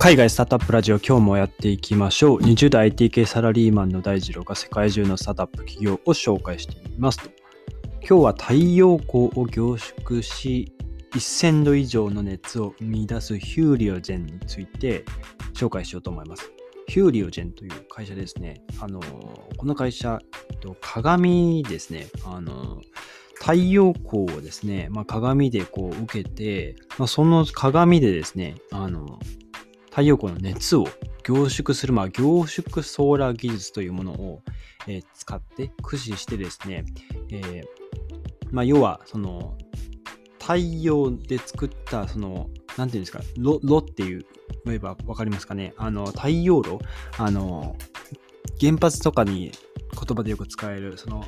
海外スタートアップラジオ今日もやっていきましょう。20代 IT 系サラリーマンの大二郎が世界中のスタートアップ企業を紹介していますと。今日は太陽光を凝縮し、1000度以上の熱を生み出すヒューリオジェンについて紹介しようと思います。ヒューリオジェンという会社ですね。あの、この会社、鏡ですね。あの、太陽光をですね、まあ、鏡でこう受けて、まあ、その鏡でですね、あの、太陽光の熱を凝縮する、まあ、凝縮ソーラー技術というものを、えー、使って駆使してですね、えー、まあ、要はその太陽で作ったその何て言うんですか炉っていう言えば分かりますかね。あの太陽炉あの原発とかに言葉でよく使えるその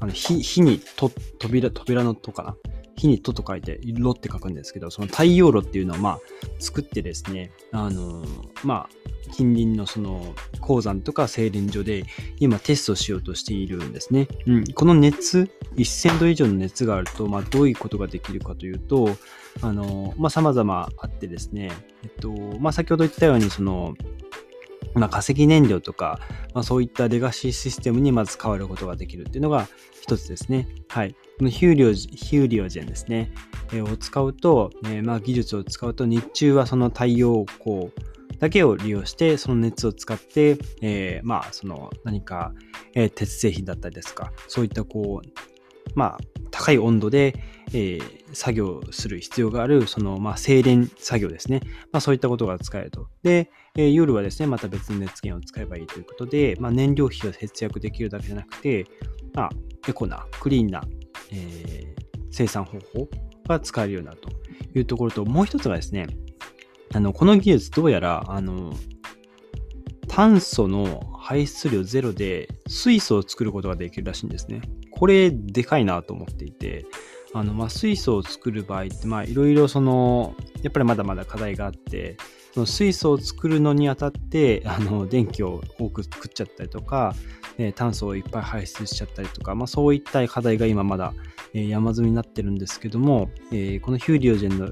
あの火にと扉扉のとかな火にとと書いて、炉って書くんですけど、その太陽炉っていうのをまあ作ってですね、あのまあ近隣のその鉱山とか精錬所で今テストしようとしているんですね。うん、この熱、1000度以上の熱があると、まあ、どういうことができるかというと、あのまあ、様々あってですね、えっと、まあ、先ほど言ったように、その、まあ、化石燃料とか、まあ、そういったレガシーシステムにまず変わることができるっていうのが一つですね。はい。このヒューリオヒューリオジェンですね。えー、を使うと、えー、まあ、技術を使うと日中はその太陽光だけを利用して、その熱を使って、えー、まあ、その何か、え鉄製品だったりですか、そういったこう、まあ、高い温度で、えー、作業する必要がある、その、まあ、精錬作業ですね。まあ、そういったことが使えると。で、えー、夜はですね、また別の熱源を使えばいいということで、まあ、燃料費を節約できるだけじゃなくて、まあ、エコな、クリーンな、えー、生産方法が使えるようになるというところと、もう一つがですね、あの、この技術どうやら、あの、炭素の排出量ゼロで水素を作ることができるらしいんですね。これでかいなと思っていて、あの、まあ、水素を作る場合って、まあ、いろいろその、やっぱりまだまだ課題があって、その水素を作るのにあたって、あの、電気を多く作っちゃったりとか、え炭素をいっぱい排出しちゃったりとか、まあ、そういった課題が今まだ、え山積みになってるんですけども、え、このヒューリオジェンの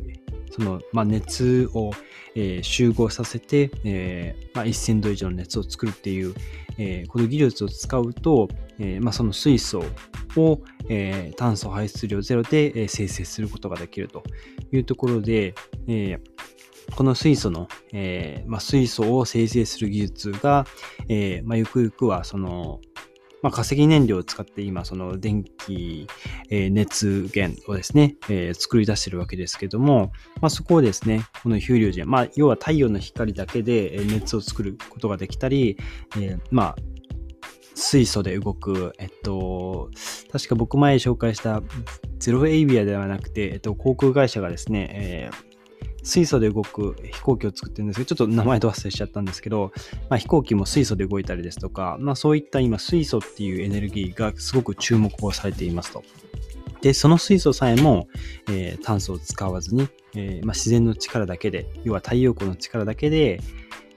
その、まあ、熱を、えー、集合させて、えーまあ、1000度以上の熱を作るっていう、えー、この技術を使うと、えーまあ、その水素を、えー、炭素排出量ゼロで、えー、生成することができるというところで、えーこの水素の、えーまあ、水素を生成する技術が、えーまあ、ゆくゆくはその、まあ、化石燃料を使って今、その電気、えー、熱源をですね、えー、作り出してるわけですけども、まあ、そこをですね、このヒューリオジェン、まあ、要は太陽の光だけで熱を作ることができたり、えー、まあ、水素で動く、えっと、確か僕前紹介したゼロエイビアではなくて、えっと、航空会社がですね、えー水素で動く飛行機を作ってるんですけど、ちょっと名前と忘れしちゃったんですけど、まあ、飛行機も水素で動いたりですとか、まあ、そういった今水素っていうエネルギーがすごく注目をされていますと。で、その水素さえも、えー、炭素を使わずに、えーまあ、自然の力だけで、要は太陽光の力だけで、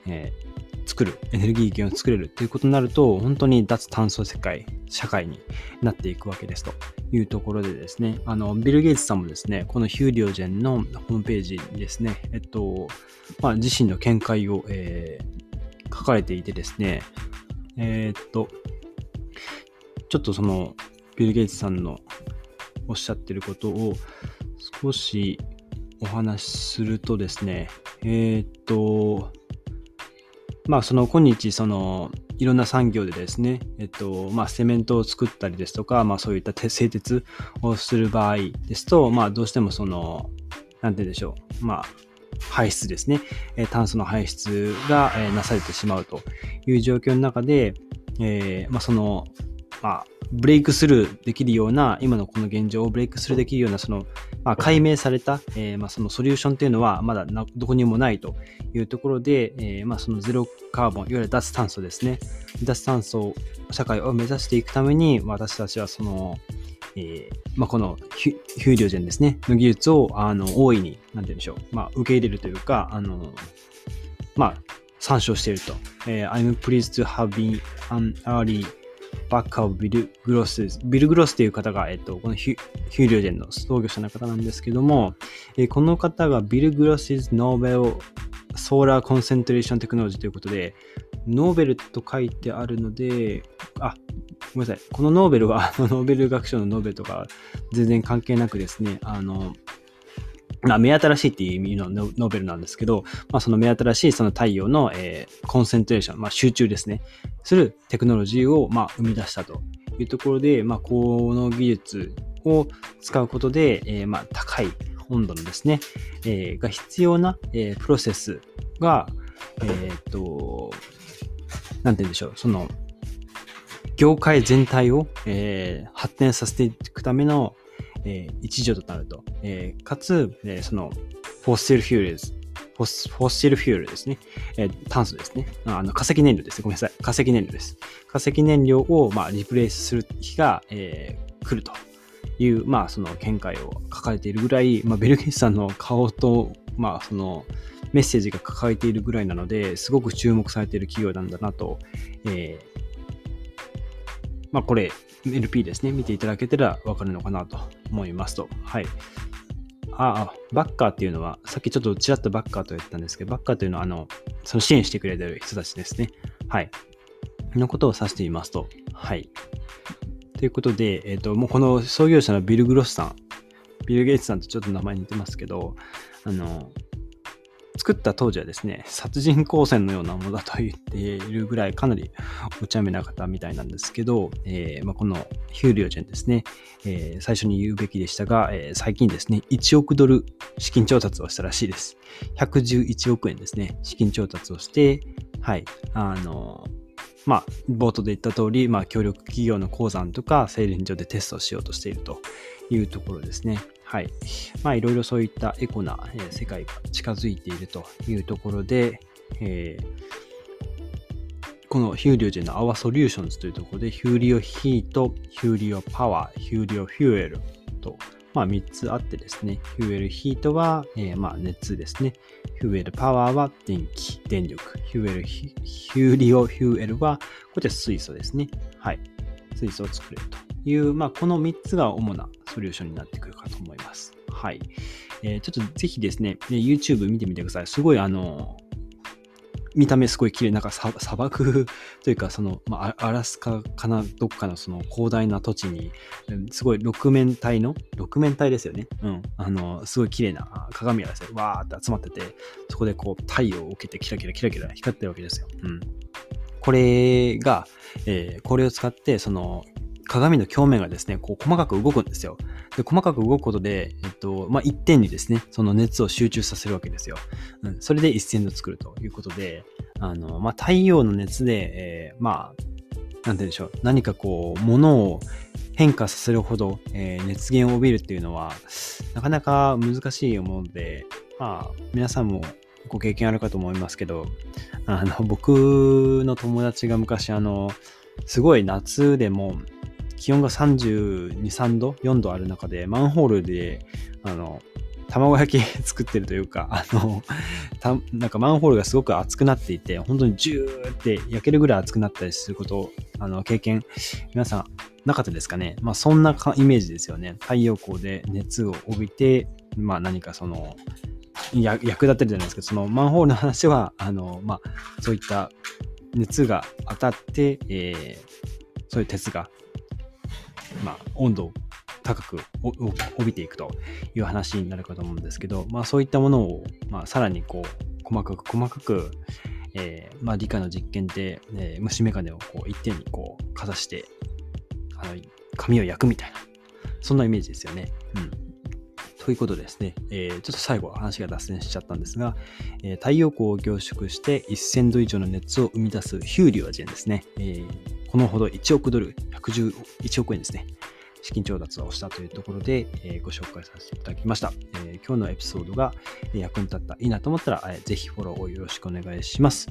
えー、作る、エネルギー源を作れるっていうことになると、本当に脱炭素世界、社会になっていくわけですというところでですね、あの、ビル・ゲイツさんもですね、このヒューリオジェンのホームページにですね、えっと、まあ、自身の見解を、えー、書かれていてですね、えー、っと、ちょっとその、ビル・ゲイツさんのおっしゃってることを少しお話しするとですね、えー、っと、まあ、その今日、その、いろんな産業でですね、えっと、まあ、セメントを作ったりですとか、まあ、そういった製鉄をする場合ですと、まあ、どうしてもその、なんて言うんでしょう、まあ、排出ですね、え炭素の排出が、えなされてしまうという状況の中で、えー、まあ、その、まあ、ブレイクスルーできるような、今のこの現状をブレイクスルーできるような、その、まあ、解明された、えー、まあ、そのソリューションっていうのは、まだどこにもないというところで、えー、まあ、そのゼロカーボン、いわゆる脱炭素ですね。脱炭素社会を目指していくために、私たちはその、えー、まあ、この Heliogen ですね、の技術を、あの、大いに、なんて言うんでしょう、まあ、受け入れるというか、あの、まあ、参照していると。えー、I'm pleased to have been an early バッカーをビル・グロス。ビル・グロスという方が、えっと、このヒュ Heliogen の創業者の方なんですけども、えこの方が Bill Gross's novel solar concentration technology ということで、ノーベルと書いてあるので、あ、ごめんなさい。このノーベルは、ノーベル学賞のノーベルとか全然関係なくですね、あの、まあ、目新しいっていう意味のノーベルなんですけど、まあ、その目新しいその太陽の、えー、コンセントレーション、まあ、集中ですね、するテクノロジーを、まあ、生み出したというところで、まあ、この技術を使うことで、えー、まあ、高い温度のですね、えー、が必要な、えー、プロセスが、えっ、と、なんて言うんでしょう、その、業界全体を、えー、発展させていくための、えー、一助となると。えー、かつ、えー、その、 fossil fuels、fossil fuel ですね。えー、炭素ですね。あの、化石燃料ですね。ごめんなさい。化石燃料です。化石燃料を、まあ、 replace する日が、えー、来るという、まあ、その見解を書かれているぐらい、まあ、ビル・ゲイツさんの顔と、まあ、その、メッセージが抱えているぐらいなので、すごく注目されている企業なんだなと、えー、まあ、これ、LP ですね、見ていただけたらわかるのかなと思いますと。はい。ああ、バッカーっていうのは、さっきちょっとちらっとバッカーと言ったんですけど、バッカーというのは、あの、その支援してくれてる人たちですね。はい。のことを指していますと。はい。ということで、えっ、ー、と、もうこの創業者のビル・グロスさん、ビル・ゲイツさんとちょっと名前似てますけど、あの、作った当時はですね、殺人光線のようなものだと言っているぐらいかなりお茶目な方みたいなんですけど、えーまあ、このヒューリオジェンですね、えー、最初に言うべきでしたが、えー、最近ですね、1億ドル資金調達をしたらしいです。111億円ですね、資金調達をして、はい、あの、まあ、冒頭で言った通り、まあ、協力企業の鉱山とか製錬所でテストをしようとしているというところですね。はい。まあ、いろいろそういったエコな、世界が近づいているというところで、えー、このヒューリオジェの Our Solutions というところで、ヒューリオヒート、ヒューリオパワー、ヒューリオフューエルと、まあ、3つあってですね、ヒューエルヒートは、えー、まあ熱ですね。ヒューエルパワーは電気、電力。ヒューエルヒューリオヒューエルは、こちら水素ですね。はい。水素を作れるという、まあ、この3つが主なソリューションになってくるかと思います。はい。えー、ちょっとぜひですね、YouTube 見てみてください。すごい、あの、見た目すごい綺麗なんか砂漠というか、その、まあ、アラスカかな、どっかのその広大な土地に、すごい六面体の、六面体ですよね。うん。あの、すごい綺麗な鏡がですね、わーって集まってて、そこでこう太陽を受けてキラキラキラキラ光ってるわけですよ。うん。これが、えー、これを使って、その、鏡の表面がですね、こう細かく動くんですよ。で、細かく動くことで、えっと、まあ、一点にですね、その熱を集中させるわけですよ。うん。それで一線を作るということで、あの、まあ、太陽の熱で、えー、まあ、なんて言うんでしょう、何かこう、物を変化させるほど、えー、熱源を帯びるっていうのは、なかなか難しいもので、まあ、皆さんもご経験あるかと思いますけど、あの、僕の友達が昔、あの、すごい夏でも気温が32、3度、4度ある中で、マンホールで、あの、卵焼き 作ってるというか、あの、たなんかマンホールがすごく熱くなっていて、本当にジューって焼けるぐらい熱くなったりすること、あの、経験、皆さんなかったですかね？まあそんなイメージですよね。太陽光で熱を帯びて、まあ何かその、役立ってるじゃないですか。そのマンホールの話は、あの、まあそういった熱が当たって、えー、そういう鉄がまあ、温度を高く帯びていくという話になるかと思うんですけど、まあ、そういったものを、まあ、さらにこう細かく細かく、えーまあ、理科の実験で、えー、虫眼鏡をこう一点にこうかざしてあの髪を焼くみたいなそんなイメージですよね。うんということですね、えー、ちょっと最後話が脱線しちゃったんですが、えー、太陽光を凝縮して1000度以上の熱を生み出すヒューリュアジェンですね。えー、このほど1億ドル、111億円ですね。資金調達をしたというところで、えー、ご紹介させていただきました、えー、今日のエピソードが役に立ったいいなと思ったら、えー、ぜひフォローをよろしくお願いします。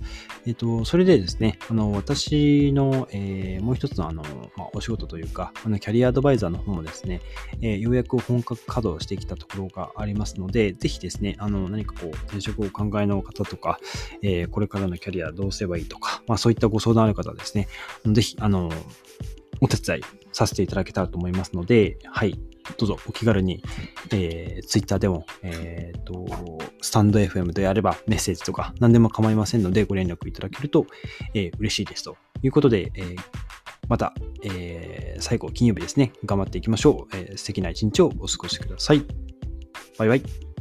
えっ、と、それでですね、あの、私の、えもう一つのあの、まあ、お仕事というか、あの、キャリアアドバイザーの方もですね、えようやく本格稼働してきたところがありますので、ぜひですね、あの、何かこう、転職をお考えの方とか、えこれからのキャリアどうすればいいとか、まあそういったご相談ある方ですね、ぜひ、あの、お手伝いさせていただけたらと思いますので、はい。どうぞお気軽に、えー、Twitter でも、えー、と、スタンド FM であればメッセージとか何でも構いませんのでご連絡いただけると、えー、嬉しいですということで、えー、また、えー、最後金曜日ですね、頑張っていきましょう。えー、素敵な一日をお過ごしください。バイバイ。